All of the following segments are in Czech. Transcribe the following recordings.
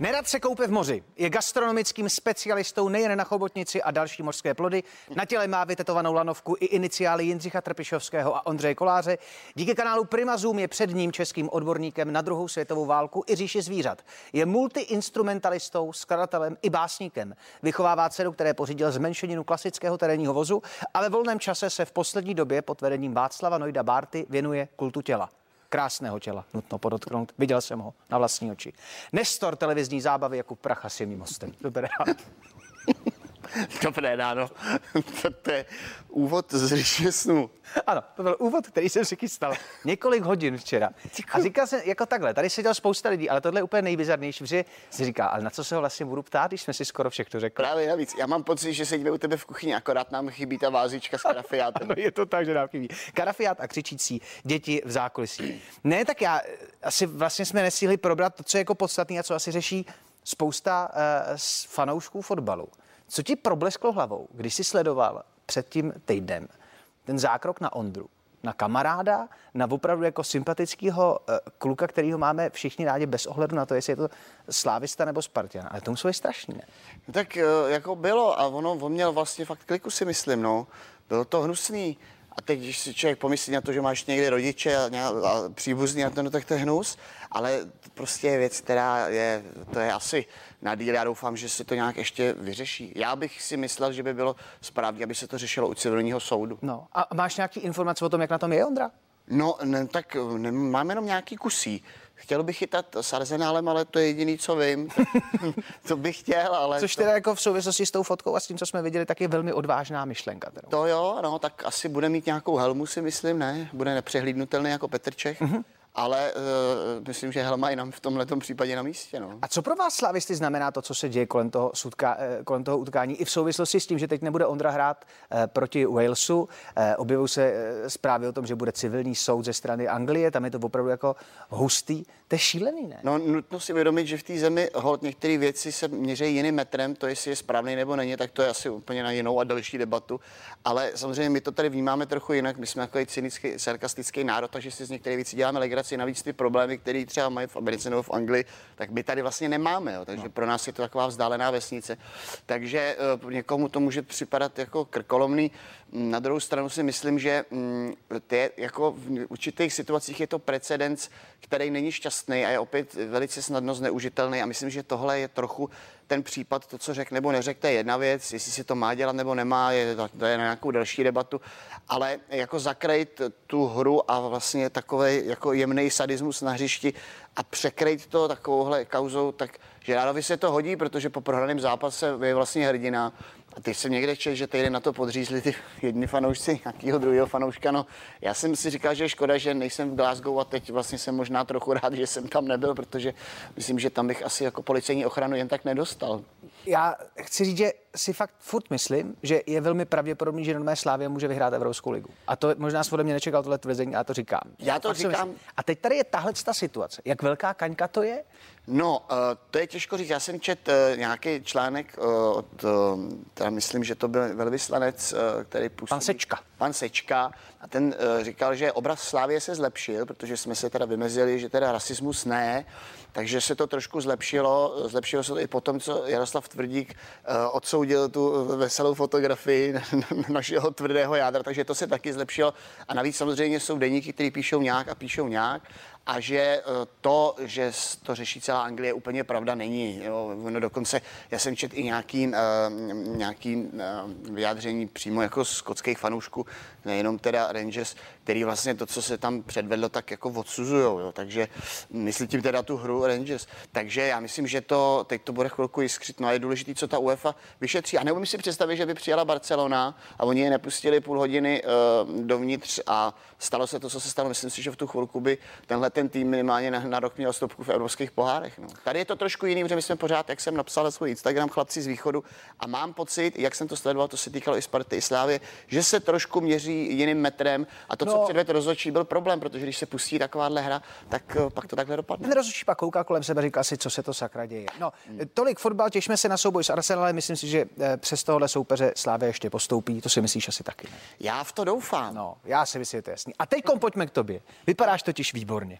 Nerad se koupe v moři. Je gastronomickým specialistou nejen na chobotnici a další mořské plody. Na těle má vytetovanou lanovku i iniciály Jindřicha Trpišovského a Ondřeje Koláře. Díky kanálu Prima Zoom je před ním českým odborníkem na druhou světovou válku i říši zvířat. Je multiinstrumentalistou, skladatelem i básníkem. Vychovává dceru, které pořídil zmenšeninu klasického terénního vozu a ve volném čase se v poslední době pod vedením Václava Nojda Bárty věnuje kultu těla krásného těla, nutno podotknout. Viděl jsem ho na vlastní oči. Nestor televizní zábavy jako pracha s mým mostem. Dobré. Dobré ráno. to, to je úvod z říše snu. Ano, to byl úvod, který jsem si chystal několik hodin včera. A říkal jsem jako takhle, tady seděl spousta lidí, ale tohle je úplně nejbizarnější, že si říká, ale na co se ho vlastně budu ptát, když jsme si skoro všechno řekli. Právě navíc, já mám pocit, že sedíme u tebe v kuchyni, akorát nám chybí ta vázička s karafiátem. Ano, je to tak, že nám chybí. Karafiát a křičící děti v zákulisí. Ne, tak já asi vlastně jsme nesíhli probrat to, co je jako podstatný a co asi řeší spousta uh, fanoušků fotbalu. Co ti problesklo hlavou, když jsi sledoval před tím týdnem ten zákrok na Ondru, na kamaráda, na opravdu jako sympatického uh, kluka, kterýho máme všichni rádi bez ohledu na to, jestli je to slávista nebo Spartan. Ale to muselo být strašný, ne? Tak uh, jako bylo a ono, on měl vlastně fakt kliku si myslím, no. Bylo to hnusný. A teď, když si člověk pomyslí na to, že máš někdy rodiče a, a příbuzný a to, no tak to je hnus, ale to prostě je věc, která je, to je asi na díl. Já doufám, že se to nějak ještě vyřeší. Já bych si myslel, že by bylo správně, aby se to řešilo u civilního soudu. No a máš nějaký informace o tom, jak na tom je Ondra? No, ne, tak ne, mám jenom nějaký kusí. Chtěl bych chytat s arzenálem, ale to je jediný, co vím. to bych chtěl, ale... Což to... teda jako v souvislosti s tou fotkou a s tím, co jsme viděli, tak je velmi odvážná myšlenka. Teda. To jo, no, tak asi bude mít nějakou helmu, si myslím, ne? Bude nepřehlídnutelný jako Petr Čech. Mm-hmm ale uh, myslím, že Helma i nám v tomhle případě na místě. No. A co pro vás slavisty znamená to, co se děje kolem toho, sudka, uh, kolem toho utkání i v souvislosti s tím, že teď nebude Ondra hrát uh, proti Walesu? Uh, objevují se uh, zprávy o tom, že bude civilní soud ze strany Anglie, tam je to opravdu jako hustý. To je šílený, ne? No nutno si uvědomit, že v té zemi hold některé věci se měří jiným metrem, to jestli je správný nebo není, tak to je asi úplně na jinou a další debatu. Ale samozřejmě my to tady vnímáme trochu jinak. My jsme takový cynický, sarkastický národ, takže si z některé věci děláme legraci. Navíc ty problémy, které třeba mají v Americe nebo v Anglii, tak my tady vlastně nemáme. Jo. Takže no. pro nás je to taková vzdálená vesnice. Takže uh, někomu to může připadat jako krkolomný. Na druhou stranu si myslím, že um, ty, jako v určitých situacích je to precedens, který není šťastný a je opět velice snadno zneužitelný. A myslím, že tohle je trochu ten případ, to, co řekne nebo neřekne, je jedna věc, jestli si to má dělat nebo nemá, je, to je na nějakou další debatu, ale jako zakrejt tu hru a vlastně takový jako jemný sadismus na hřišti a překrejt to takovouhle kauzou, tak Žerárovi se to hodí, protože po prohraném zápase je vlastně hrdina a ty jsem někde čel, že týden na to podřízli ty jedni fanoušci nějakého druhého fanouška. No, já jsem si říkal, že je škoda, že nejsem v Glasgow a teď vlastně jsem možná trochu rád, že jsem tam nebyl, protože myslím, že tam bych asi jako policejní ochranu jen tak nedostal. Já chci říct, že si fakt furt myslím, že je velmi pravděpodobný, že Nové Slávě může vyhrát Evropskou ligu. A to možná ode mě nečekal tohle tvrzení, a to říkám. Já to říkám. A teď tady je tahle ta situace. Jak velká kaňka to je? No, uh, to je těžko říct. Já jsem čet uh, nějaký článek uh, od, teda myslím, že to byl velvyslanec, který působí... Pan Sečka. Pan Sečka. A ten říkal, že obraz Slávě se zlepšil, protože jsme se teda vymezili, že teda rasismus ne, takže se to trošku zlepšilo. Zlepšilo se to i potom, co Jaroslav Tvrdík uh, odsoudil tu veselou fotografii našeho tvrdého jádra, takže to se taky zlepšilo. A navíc samozřejmě jsou deníky, které píšou nějak a píšou nějak a že eh, to, že to řeší celá Anglie, úplně pravda není. Jo. No dokonce já jsem četl i nějaký, uh, nějaký uh, vyjádření přímo jako skotských fanoušků, nejenom teda Rangers, který vlastně to, co se tam předvedlo, tak jako odsuzujou. Jo. Takže myslím tím teda tu hru Rangers. Takže já myslím, že to teď to bude chvilku jiskřit. No a je důležité, co ta UEFA vyšetří. A neumím si představit, že by přijala Barcelona a oni je nepustili půl hodiny uh, dovnitř a stalo se to, co se stalo. Myslím si, že v tu chvilku by tenhle ten tým minimálně na, na rok měl stopku v evropských pohárech. No. Tady je to trošku jiný, protože my jsme pořád, jak jsem napsal na svůj Instagram, chlapci z východu, a mám pocit, jak jsem to sledoval, to se týkalo i Sparty i Slávy, že se trošku měří jiným metrem a to, no. co předvedl rozhodčí, byl problém, protože když se pustí takováhle hra, tak uh, pak to takhle dopadne. Ten rozhodčí pak kouká kolem sebe, říká si, co se to sakra děje. No, hmm. tolik fotbal, těšíme se na souboj s Arsenalem, myslím si, že eh, přes tohle soupeře Slávě ještě postoupí, to si myslíš asi taky. Ne? Já v to doufám. No, já si myslím, že to je jasný. A teď pojďme k tobě. Vypadáš totiž výborně.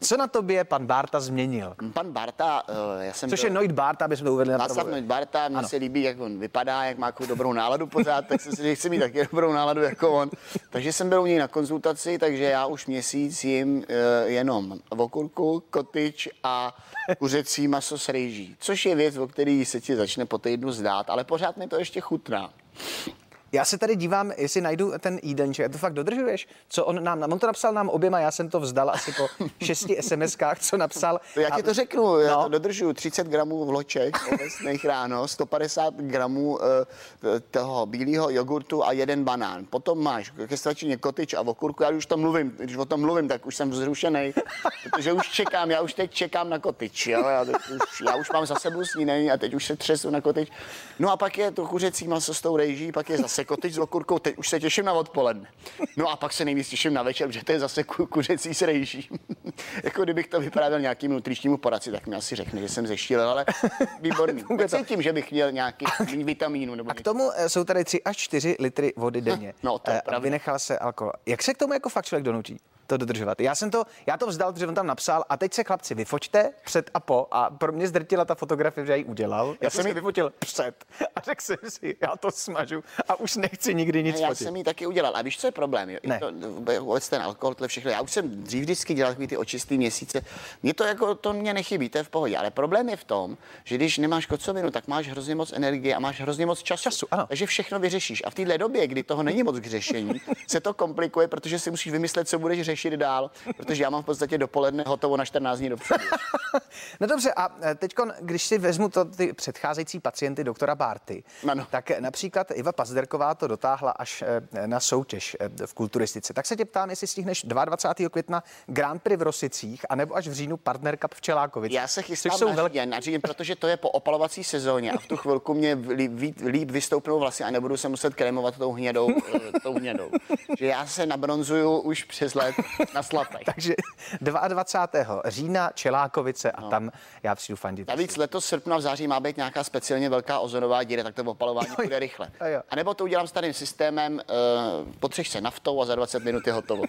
Co na tobě pan Bárta změnil? Pan Barta, eh, já jsem Což byl- je Noit Bárta, aby jsme to uvedli na Václav pravou. Noit Barta, mně se líbí, jak on vypadá, jak má takovou dobrou náladu pořád, tak jsem si že chci mít taky dobrou náladu jako on. Takže jsem byl u něj na konzultaci, takže já už měsíc jim uh, jenom okurku, kotyč a kuřecí maso s rejží, což je věc, o který se ti začne po týdnu zdát, ale pořád mi to ještě chutná. Já se tady dívám, jestli najdu ten jídenček. To fakt dodržuješ? Co on nám, on to napsal nám oběma, já jsem to vzdal asi po šesti SMS-kách, co napsal. A- ti to řeknu, já No. to dodržuju 30 gramů vloček ovesných ráno, 150 gramů uh, toho bílého jogurtu a jeden banán. Potom máš ke svačině kotyč a okurku, já už to mluvím, když o tom mluvím, tak už jsem vzrušený, protože už čekám, já už teď čekám na kotyč, jo? Já, teď už, já už mám za sebou snídaní a teď už se třesu na kotyč. No a pak je to kuřecí maso s tou rejží, pak je zase kotyč s okurkou, teď už se těším na odpoledne. No a pak se nejvíc těším na večer, že to je zase ku, kuřecí s rejží. jako kdybych to vyprávěl nějakým nutričnímu poradci, tak mi asi řekne, že jsem zeštílel, ale výborný. Necítím, že bych měl nějaký vitamínu nebo A k tomu eh, jsou tady 3 až 4 litry vody denně. No, to je Eh, a pravda. vynechal se alkohol. Jak se k tomu jako fakt člověk donutí? To dodržovat. Já jsem to, já to vzdal, protože on tam napsal a teď se chlapci vyfoťte před a po a pro mě zdrtila ta fotografie, že já ji udělal. Já, jsem jsem ji vyfotil před a řekl jsem si, já to smažu a už nechci nikdy nic Já fotit. jsem ji taky udělal. A víš, co je problém? Jo? Ne. To, vůbec ten alkohol, to všechno. Já už jsem dřív vždycky dělal takový ty očistý měsíce. Mně to jako, to mě nechybí, to je v pohodě. Ale problém je v tom, že když nemáš kocovinu, tak máš hrozně moc energie a máš hrozně moc času. Času, ano. Takže všechno vyřešíš. A v téhle době, kdy toho není moc k řešení, se to komplikuje, protože si musíš vymyslet, co budeš řešit dál. Protože já mám v podstatě dopoledne hotovo na 14 dní dopředu. No dobře, a teď, když si vezmu to, ty předcházející pacienty doktora Bárty, Ano. tak například Iva Pazderková to dotáhla až eh, na soutěž v kulturistice. Tak se tě ptám, jestli stihneš 22. května Grand Prix v Rosicích, anebo až v říjnu Partner Cup v Čelákovici. Já se chystám jsou na, velké. říjen, na říjen, protože to je po opalovací sezóně a v tu chvilku mě líp, líp, vystoupnou vlasy a nebudu se muset krémovat tou hnědou. tou hnědou. Že já se nabronzuju už přes let na slatech. Takže 22. října Čelákovice a tam já přijdu fandit. Navíc letos srpna v září má být nějaká speciálně velká ozonová díra, tak to opalování Jo, půjde rychle. jo, jo. A nebo to udělám starým systémem, uh, potřeš se naftou a za 20 minut je hotovo.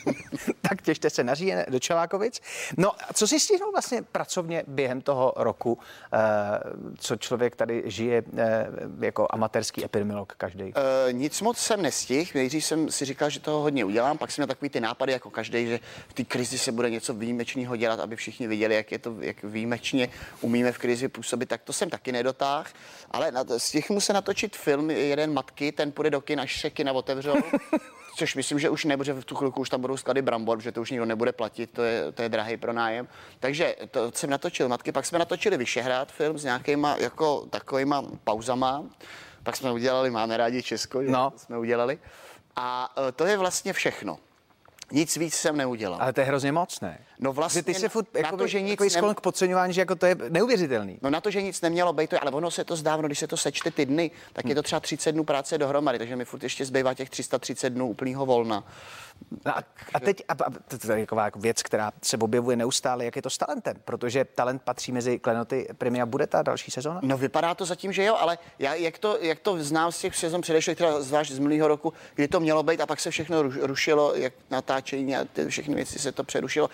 tak těšte se na říjen do Čelákovic. No a co si stihnul vlastně pracovně během toho roku, eh, co člověk tady žije eh, jako amatérský epidemiolog každý? Uh, nic moc jsem nestihl. Nejdřív jsem si říkal, že toho hodně udělám, pak jsem měl takový ty nápady jako každý, že v té krizi se bude něco výjimečného dělat, aby všichni viděli, jak je to, jak výjimečně umíme v krizi působit. Tak to jsem taky nedotáhl, ale na, stihl se natočit film jeden matky, ten půjde do kin, až se kina otevřou. Což myslím, že už ne, protože v tu chvilku už tam budou sklady brambor, že to už nikdo nebude platit, to je, to je drahý pronájem. Takže to jsem natočil matky, pak jsme natočili Vyšehrad film s nějakýma jako takovýma pauzama. Pak jsme udělali Máme rádi Česko, že? No. Jsme udělali. A e, to je vlastně všechno. Nic víc jsem neudělal. Ale to je hrozně moc, ne? No vlastně Že ty se furt na jako, to, že nic nem- sklon k podceňování, že jako to je neuvěřitelný. No na to, že nic nemělo být, to, ale ono se to zdá, ono, když se to sečte ty dny, tak je to třeba 30 dnů práce dohromady, takže mi furt ještě zbývá těch 330 dnů úplného volna. No a, a teď a, a, to, to je taková jako věc, která se objevuje neustále, jak je to s talentem, protože talent patří mezi klenoty Premia. Bude ta další sezóna? No vypadá to zatím, že jo, ale já, jak, to, jak to znám z těch sezon předešlých, třeba zvlášť z minulého roku, kdy to mělo být a pak se všechno ruš- rušilo, jak natáčení a ty všechny věci se to přerušilo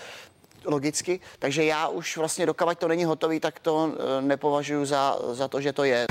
logicky, takže já už vlastně dokavať to není hotový, tak to eh, nepovažuji za, za to, že to je.